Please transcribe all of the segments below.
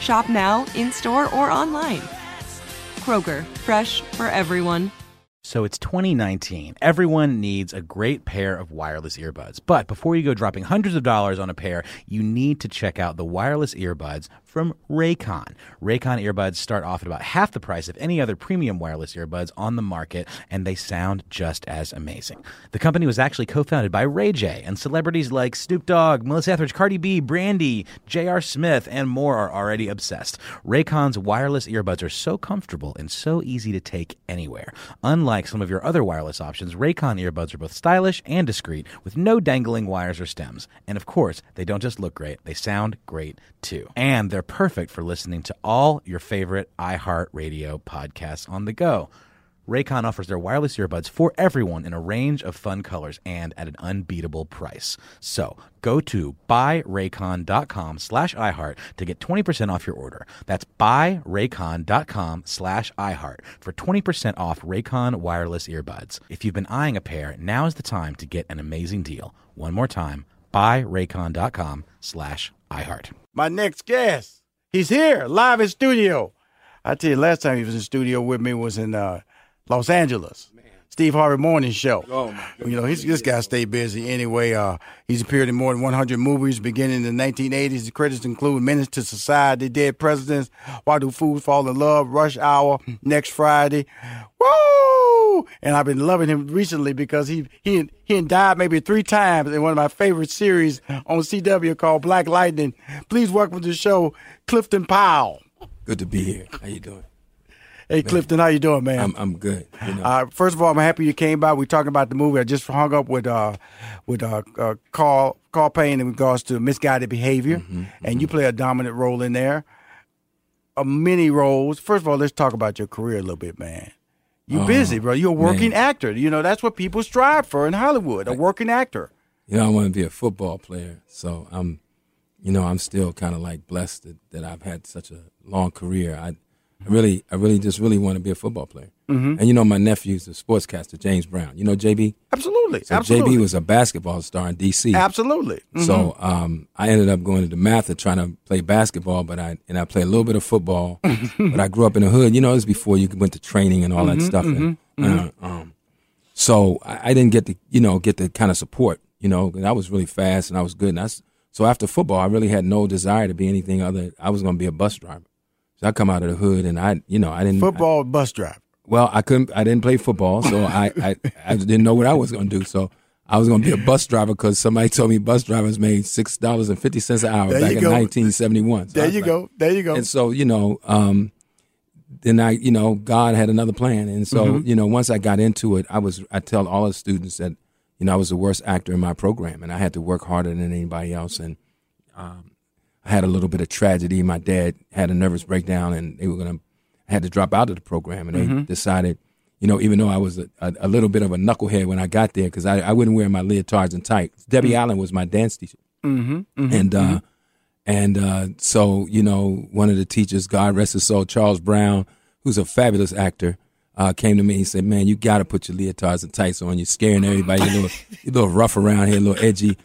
Shop now, in store, or online. Kroger, fresh for everyone. So it's 2019. Everyone needs a great pair of wireless earbuds. But before you go dropping hundreds of dollars on a pair, you need to check out the wireless earbuds from Raycon. Raycon earbuds start off at about half the price of any other premium wireless earbuds on the market, and they sound just as amazing. The company was actually co founded by Ray J, and celebrities like Snoop Dogg, Melissa Etheridge, Cardi B, Brandy, J.R. Smith, and more are already obsessed. Raycon's wireless earbuds are so comfortable and so easy to take anywhere. Unlike some of your other wireless options, Raycon earbuds are both stylish and discreet, with no dangling wires or stems. And of course, they don't just look great, they sound great too. And they're perfect for listening to all your favorite iHeartRadio podcasts on the go. Raycon offers their wireless earbuds for everyone in a range of fun colors and at an unbeatable price. So go to buyraycon.com slash iHeart to get 20% off your order. That's buyraycon.com slash iHeart for 20% off Raycon wireless earbuds. If you've been eyeing a pair, now is the time to get an amazing deal. One more time, buyraycon.com slash iHeart. My next guest, he's here live in studio. I tell you, last time he was in studio with me was in uh, Los Angeles. Steve Harvey Morning Show. Oh, you know, he's, this guy stayed busy anyway. Uh, he's appeared in more than 100 movies beginning in the 1980s. His credits include Menace to Society, Dead Presidents, Why Do Fools Fall in Love, Rush Hour, Next Friday. Woo! And I've been loving him recently because he he he died maybe three times in one of my favorite series on CW called Black Lightning. Please welcome to the show, Clifton Powell. Good to be here. How you doing? Hey Clifton, how you doing, man? I'm I'm good. You know. Uh, first of all, I'm happy you came by. We're talking about the movie. I just hung up with uh, with uh, uh, Carl Carl Payne in regards to misguided behavior, Mm-hmm, and you play a dominant role in there. A many roles. First of all, let's talk about your career a little bit, man. You Uh, busy, bro. You're a working man. actor. You know that's what people strive for in Hollywood. A working actor. you know, I want to be a football player, so I'm, you know, I'm still kind of like blessed that, that I've had such a long career. I, I really, I really just really want to be a football player. Mhm. And you know, my nephew's a sportscaster, James Brown. You know, JB. Absolutely. So Absolutely. JB was a basketball star in DC. Absolutely. Mhm. So um, I ended up going to the Mather trying to play basketball, but I and I played a little bit of football. but I grew up in the hood. You know, it was before you went to training and all that Mhm, stuff. And, mhm, mhm. uh, um, so I, I didn't get the you know get the kind of support. You know, I was really fast and I was good. And I so after football, I really had no desire to be anything other. I was going to be a bus driver. So I come out of the hood and I you know I didn't football bus driver. well, I couldn't. I didn't play football, so I I, I didn't know what I was going to do. So I was going to be a bus driver because somebody told me bus drivers made six dollars and fifty cents an hour There back in 1971. There you like- go. There you go. And so you know, um, then I you know God had another plan, and so Mhm. you know once I got into it, I was I tell all the students that you know I was the worst actor in my program, and I had to work harder than anybody else, and um, I had a little bit of tragedy. My dad had a nervous breakdown, and they were gonna I had to drop out of the program, and they Mhm. decided, you know, even though I was a, a, a little bit of a knucklehead when I got there, because I, I wouldn't wear my leotards and tights. Debbie Mhm. Allen was my dance teacher, Mm-hmm. and uh, and uh, so you know, one of the teachers, God rest his soul, Charles Brown, who's a fabulous actor, uh, came to me. He said, "Man, you got to put your leotards and tights on. You're scaring everybody. You're a little, you're a little rough around here, a little edgy."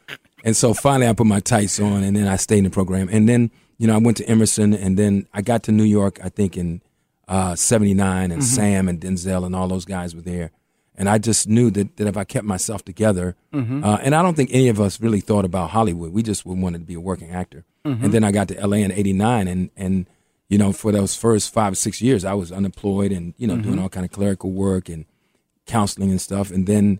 And so finally, I put my tights on, and then I stayed in the program. And then, you know, I went to Emerson, and then I got to New York. I think in uh, '79, and Sam and Denzel and all those guys were there. And I just knew that, that if I kept myself together, uh, and I don't think any of us really thought about Hollywood. We just wanted to be a working actor. And then I got to LA in '89, and and you know, for those first five or six years, I was unemployed and you know doing all kind of clerical work and counseling and stuff. And then,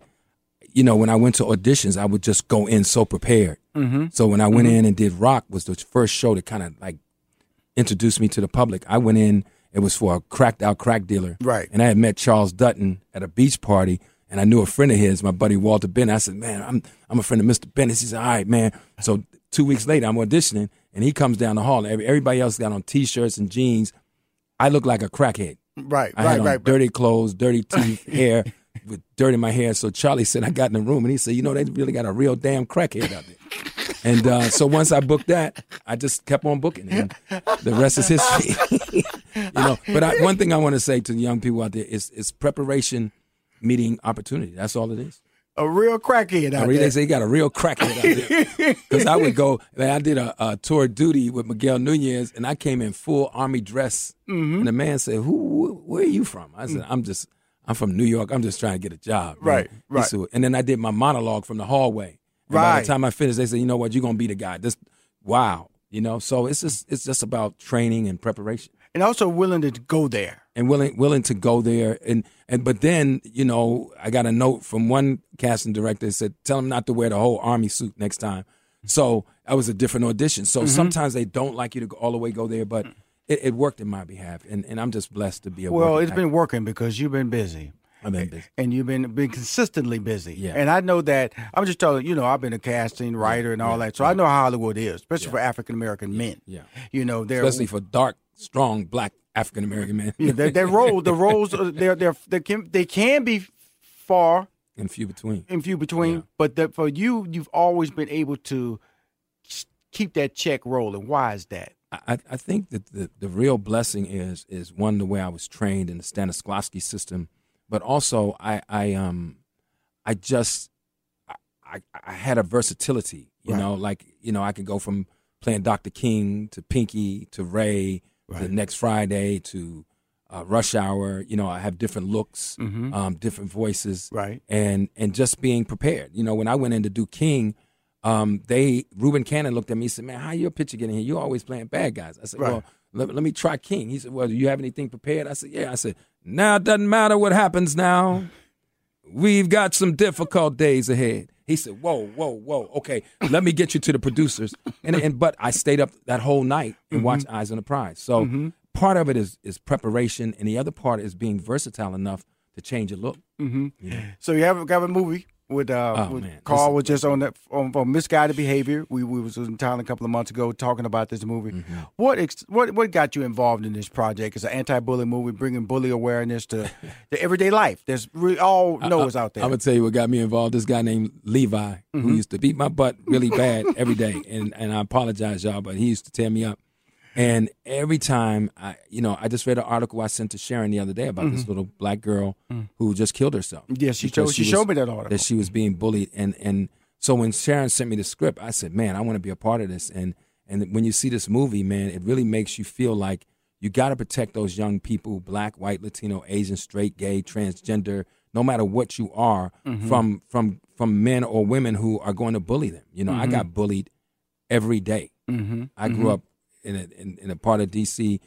you know, when I went to auditions, I would just go in so prepared. Mm-hmm. So when I went in and did Roc, was the first show that kind of like introduced me to the public. I went in. It was for a cracked out crack dealer. Right. And I had met Charles Dutton at a beach party, and I knew a friend of his, my buddy Walter Bennett. I said, "Man, I'm I'm a friend of Mr. Bennett." He said, "All right, man." So two weeks later, I'm auditioning, and he comes down the hall. And everybody else got on t-shirts and jeans. I look like a crackhead. Right, I right, had on right. dirty clothes, dirty teeth, hair, with dirt in my hair. So Charlie said, I got in the room and he said, you know, they really got a real damn crackhead out there. And uh, so once I booked that, I just kept on booking, and the rest is history. you know, but I, one thing I want to say to the young people out there is, is preparation meeting opportunity. That's all it is. A real crackhead I out really there. say you got a real crackhead out there. Because I would go, man, I did a, a tour of duty with Miguel Nunez, and I came in full army dress. Mm-hmm. And the man said, "Who? Where are you from?" I said, "I'm just, I'm from New York. I'm just trying to get a job." man." Right, He right. and then I did my monologue from the hallway. And By the time I finished, they said, "You know what? You're gonna be the guy." This, wow, you know. So it's just, it's just about training and preparation and also willing to go there. and willing willing to go there and and but then you know I got a note from one casting director that said tell him not to wear the whole army suit next time. So that was a different audition. So mm-hmm. sometimes they don't like you to go all the way go there, but mm. It, it worked in my behalf, and, and I'm just blessed to be a Well, it's actor. been working because you've been busy. I've been busy. and you've been been consistently busy. Yeah. And I know that I'm just telling you know I've been a casting writer and all that, so I know how Hollywood is, especially for African American men. Yeah. You know, they're especially for dark, strong black African American men. yeah, their, their role, the roles, uh, they're they're they can they can be far and few between. and few between, Yeah. but that for you, you've always been able to keep that check rolling. Why is that? I, I think that the, the real blessing is is one the way I was trained in the Stanislavski system, but also I I um I just I, I, had a versatility, you Right. know, like you know I could go from playing Dr. King to Pinky to Ray to next Friday to uh, Rush Hour. You know, I have different looks, um, different voices, Mm-hmm. Right. and and just being prepared. You know, when I went in to do King, um, they Reuben Cannon looked at me and said, "Man, how your picture getting here? You're always playing bad guys." I said, Right. "Well, let, let me try King." He said, "Well, do you have anything prepared?" I said, "Yeah." I said, "Now it doesn't matter what happens now. We've got some difficult days ahead." He said, "Whoa, whoa, whoa. Okay, let me get you to the producers." And and but I stayed up that whole night and mm-hmm. watched Eyes on the Prize. So mm-hmm. part of it is is preparation, and the other part is being versatile enough to change your look. Mm-hmm. So you have got a movie with uh Oh, with. Carl was just on that on, on misguided behavior. We we was in town a couple of months ago talking about this movie. Mm-hmm. What ex, what what got you involved in this project? It's an anti-bully movie, bringing bully awareness to, the everyday life. There's all know is out there. I'm gonna tell you what got me involved. This guy named Levi, who used to beat my butt really bad every day, and and I apologize, y'all, but he used to tear me up. And every time I, you know, I just read an article I sent to Sharon the other day about this mm-hmm. little black girl mm. who just killed herself. Yes, she showed- she was- showed me that article. That she was being bullied, and and so when Sharon sent me the script, I said, man, I want to be a part of this. And and when you see this movie, man, it really makes you feel like you got to protect those young people, black, white, Latino, Asian, straight, gay, transgender, no matter what you are, mm-hmm. from from from men or women who are going to bully them. You know, I mm-hmm. got bullied every day. mm-hmm. I grew up in a in, in a part of DC,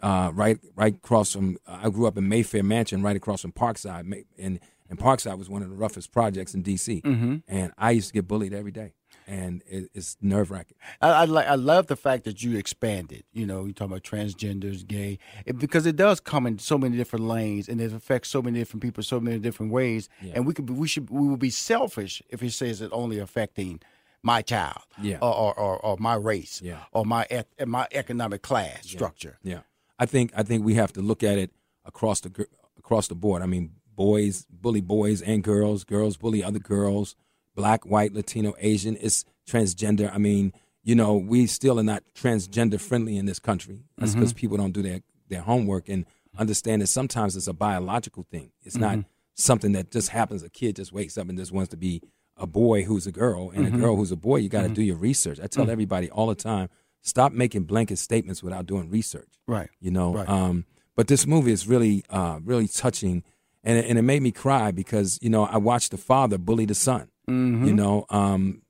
uh, right right across from. I grew up in Mayfair Mansion, right across from Parkside, and and Parkside was one of the roughest projects in DC. Mm-hmm. And I used to get bullied every day, and it, it's nerve wracking. I, I like I love the fact that you expanded. You know, you talk about transgenders, gay, it, because it does come in so many different lanes and it affects so many different people so many different ways. And we could we should we would be selfish if it says it only affecting my child, Yeah. or, or, or, or my race, Yeah. or my ec- my economic class structure. Yeah, I think I think we have to look at it across the across the board. I mean, boys bully boys and girls, girls bully other girls, black, white, Latino, Asian. It's transgender. I mean, you know, we still are not transgender friendly in this country. That's mm-hmm. because people don't do their their homework. And understand that sometimes it's a biological thing. It's not mm-hmm. something that just happens. A kid just wakes up and just wants to be a boy who's a girl and a girl who's a boy. You got to do your research. I tell everybody all the time: stop making blanket statements without doing research. Right. You know. Right. Um, but this movie is really, uh, really touching, and it, and it made me cry because you know I watched the father bully the son. Mm-hmm. You know, um,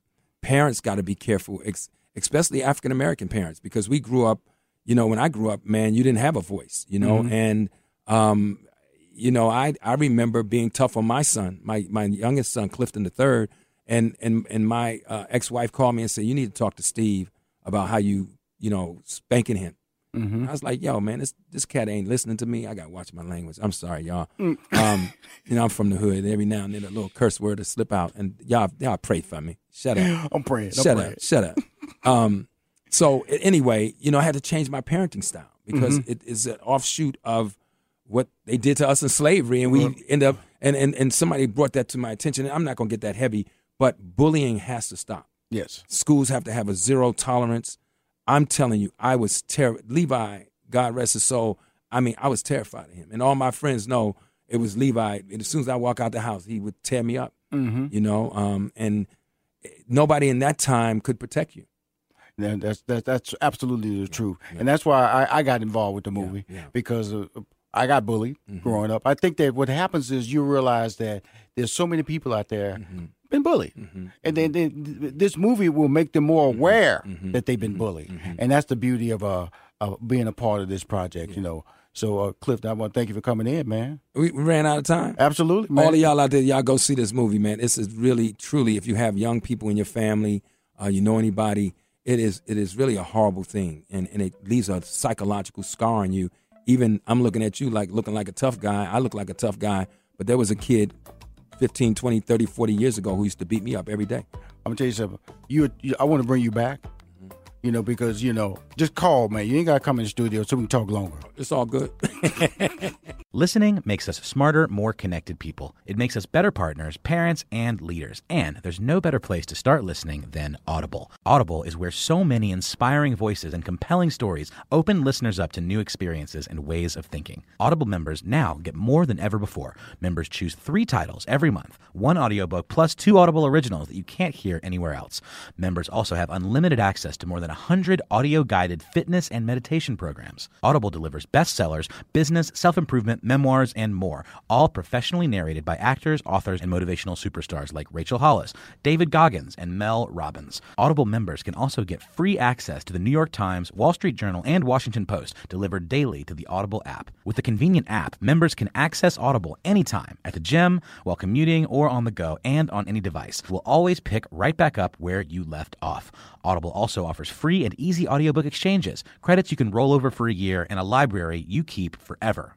parents got to be careful, ex- especially African American parents, because we grew up. You know, when I grew up, man, you didn't have a voice. You know, and um, you know, I I remember being tough on my son, my my youngest son, Clifton the third, and and and my uh, ex wife called me and said, "You need to talk to Steve about how you you know spanking him." I was like, "Yo, man, this this cat ain't listening to me. I got to watch my language. I'm sorry, y'all. Um, you know, I'm from the hood. Every now and then a little curse word will slip out, and y'all y'all pray for me. Shut up." I'm praying. I'm shut praying. up, shut up. Um, so anyway, you know, I had to change my parenting style because Mm-hmm. it is an offshoot of what they did to us in slavery, and we end up and, and and somebody brought that to my attention. And I'm not going to get that heavy, but bullying has to stop. Yes. Schools have to have a zero tolerance. I'm telling you, I was terrified. Levi, God rest his soul. I mean, I was terrified of him, and all my friends know it was Levi. And as soon as I walk out the house, he would tear me up. Mm-hmm. You know, um, and nobody in that time could protect you. Yeah, that's that's that's absolutely the truth, and that's why I, I got involved with the movie yeah. Because uh, I got bullied growing up. I think that what happens is you realize that there's so many people out there Mm-hmm. been bullied, and then, then this movie will make them more Mm-hmm. aware that they've been bullied, and that's the beauty of uh of being a part of this project. You know, so uh, Cliff, I want to thank you for coming in, man. We, we ran out of time. Absolutely, man. All of y'all out there, y'all go see this movie, man. This is really, truly, if you have young people in your family, uh, you know anybody, it is it is really a horrible thing, and and it leaves a psychological scar on you. Even I'm looking at you like looking like a tough guy. I look like a tough guy, but there was a kid 15, 20, 30, 40 years ago who used to beat me up every day. I'm gonna tell you something. You, you I want to bring you back. You know, because you know, just call, man. You ain't gotta come in the studio so we can talk longer. It's all good. Listening makes us smarter, more connected people. It makes us better partners, parents, and leaders. And there's no better place to start listening than Audible. Audible is where so many inspiring voices and compelling stories open listeners up to new experiences and ways of thinking. Audible members now get more than ever before. Members choose three titles every month one audiobook plus two Audible originals that you can't hear anywhere else. Members also have unlimited access to more than 100 audio guided fitness and meditation programs. Audible delivers bestsellers, business, self improvement, memoirs, and more, all professionally narrated by actors, authors, and motivational superstars like Rachel Hollis, David Goggins, and Mel Robbins. Audible members can also get free access to the New York Times, Wall Street Journal, and Washington Post delivered daily to the Audible app. With the convenient app, members can access Audible anytime at the gym, while commuting, or on the go, and on any device. We'll always pick right back up where you left off. Audible also offers free and easy audiobook exchanges, credits you can roll over for a year, and a library you keep forever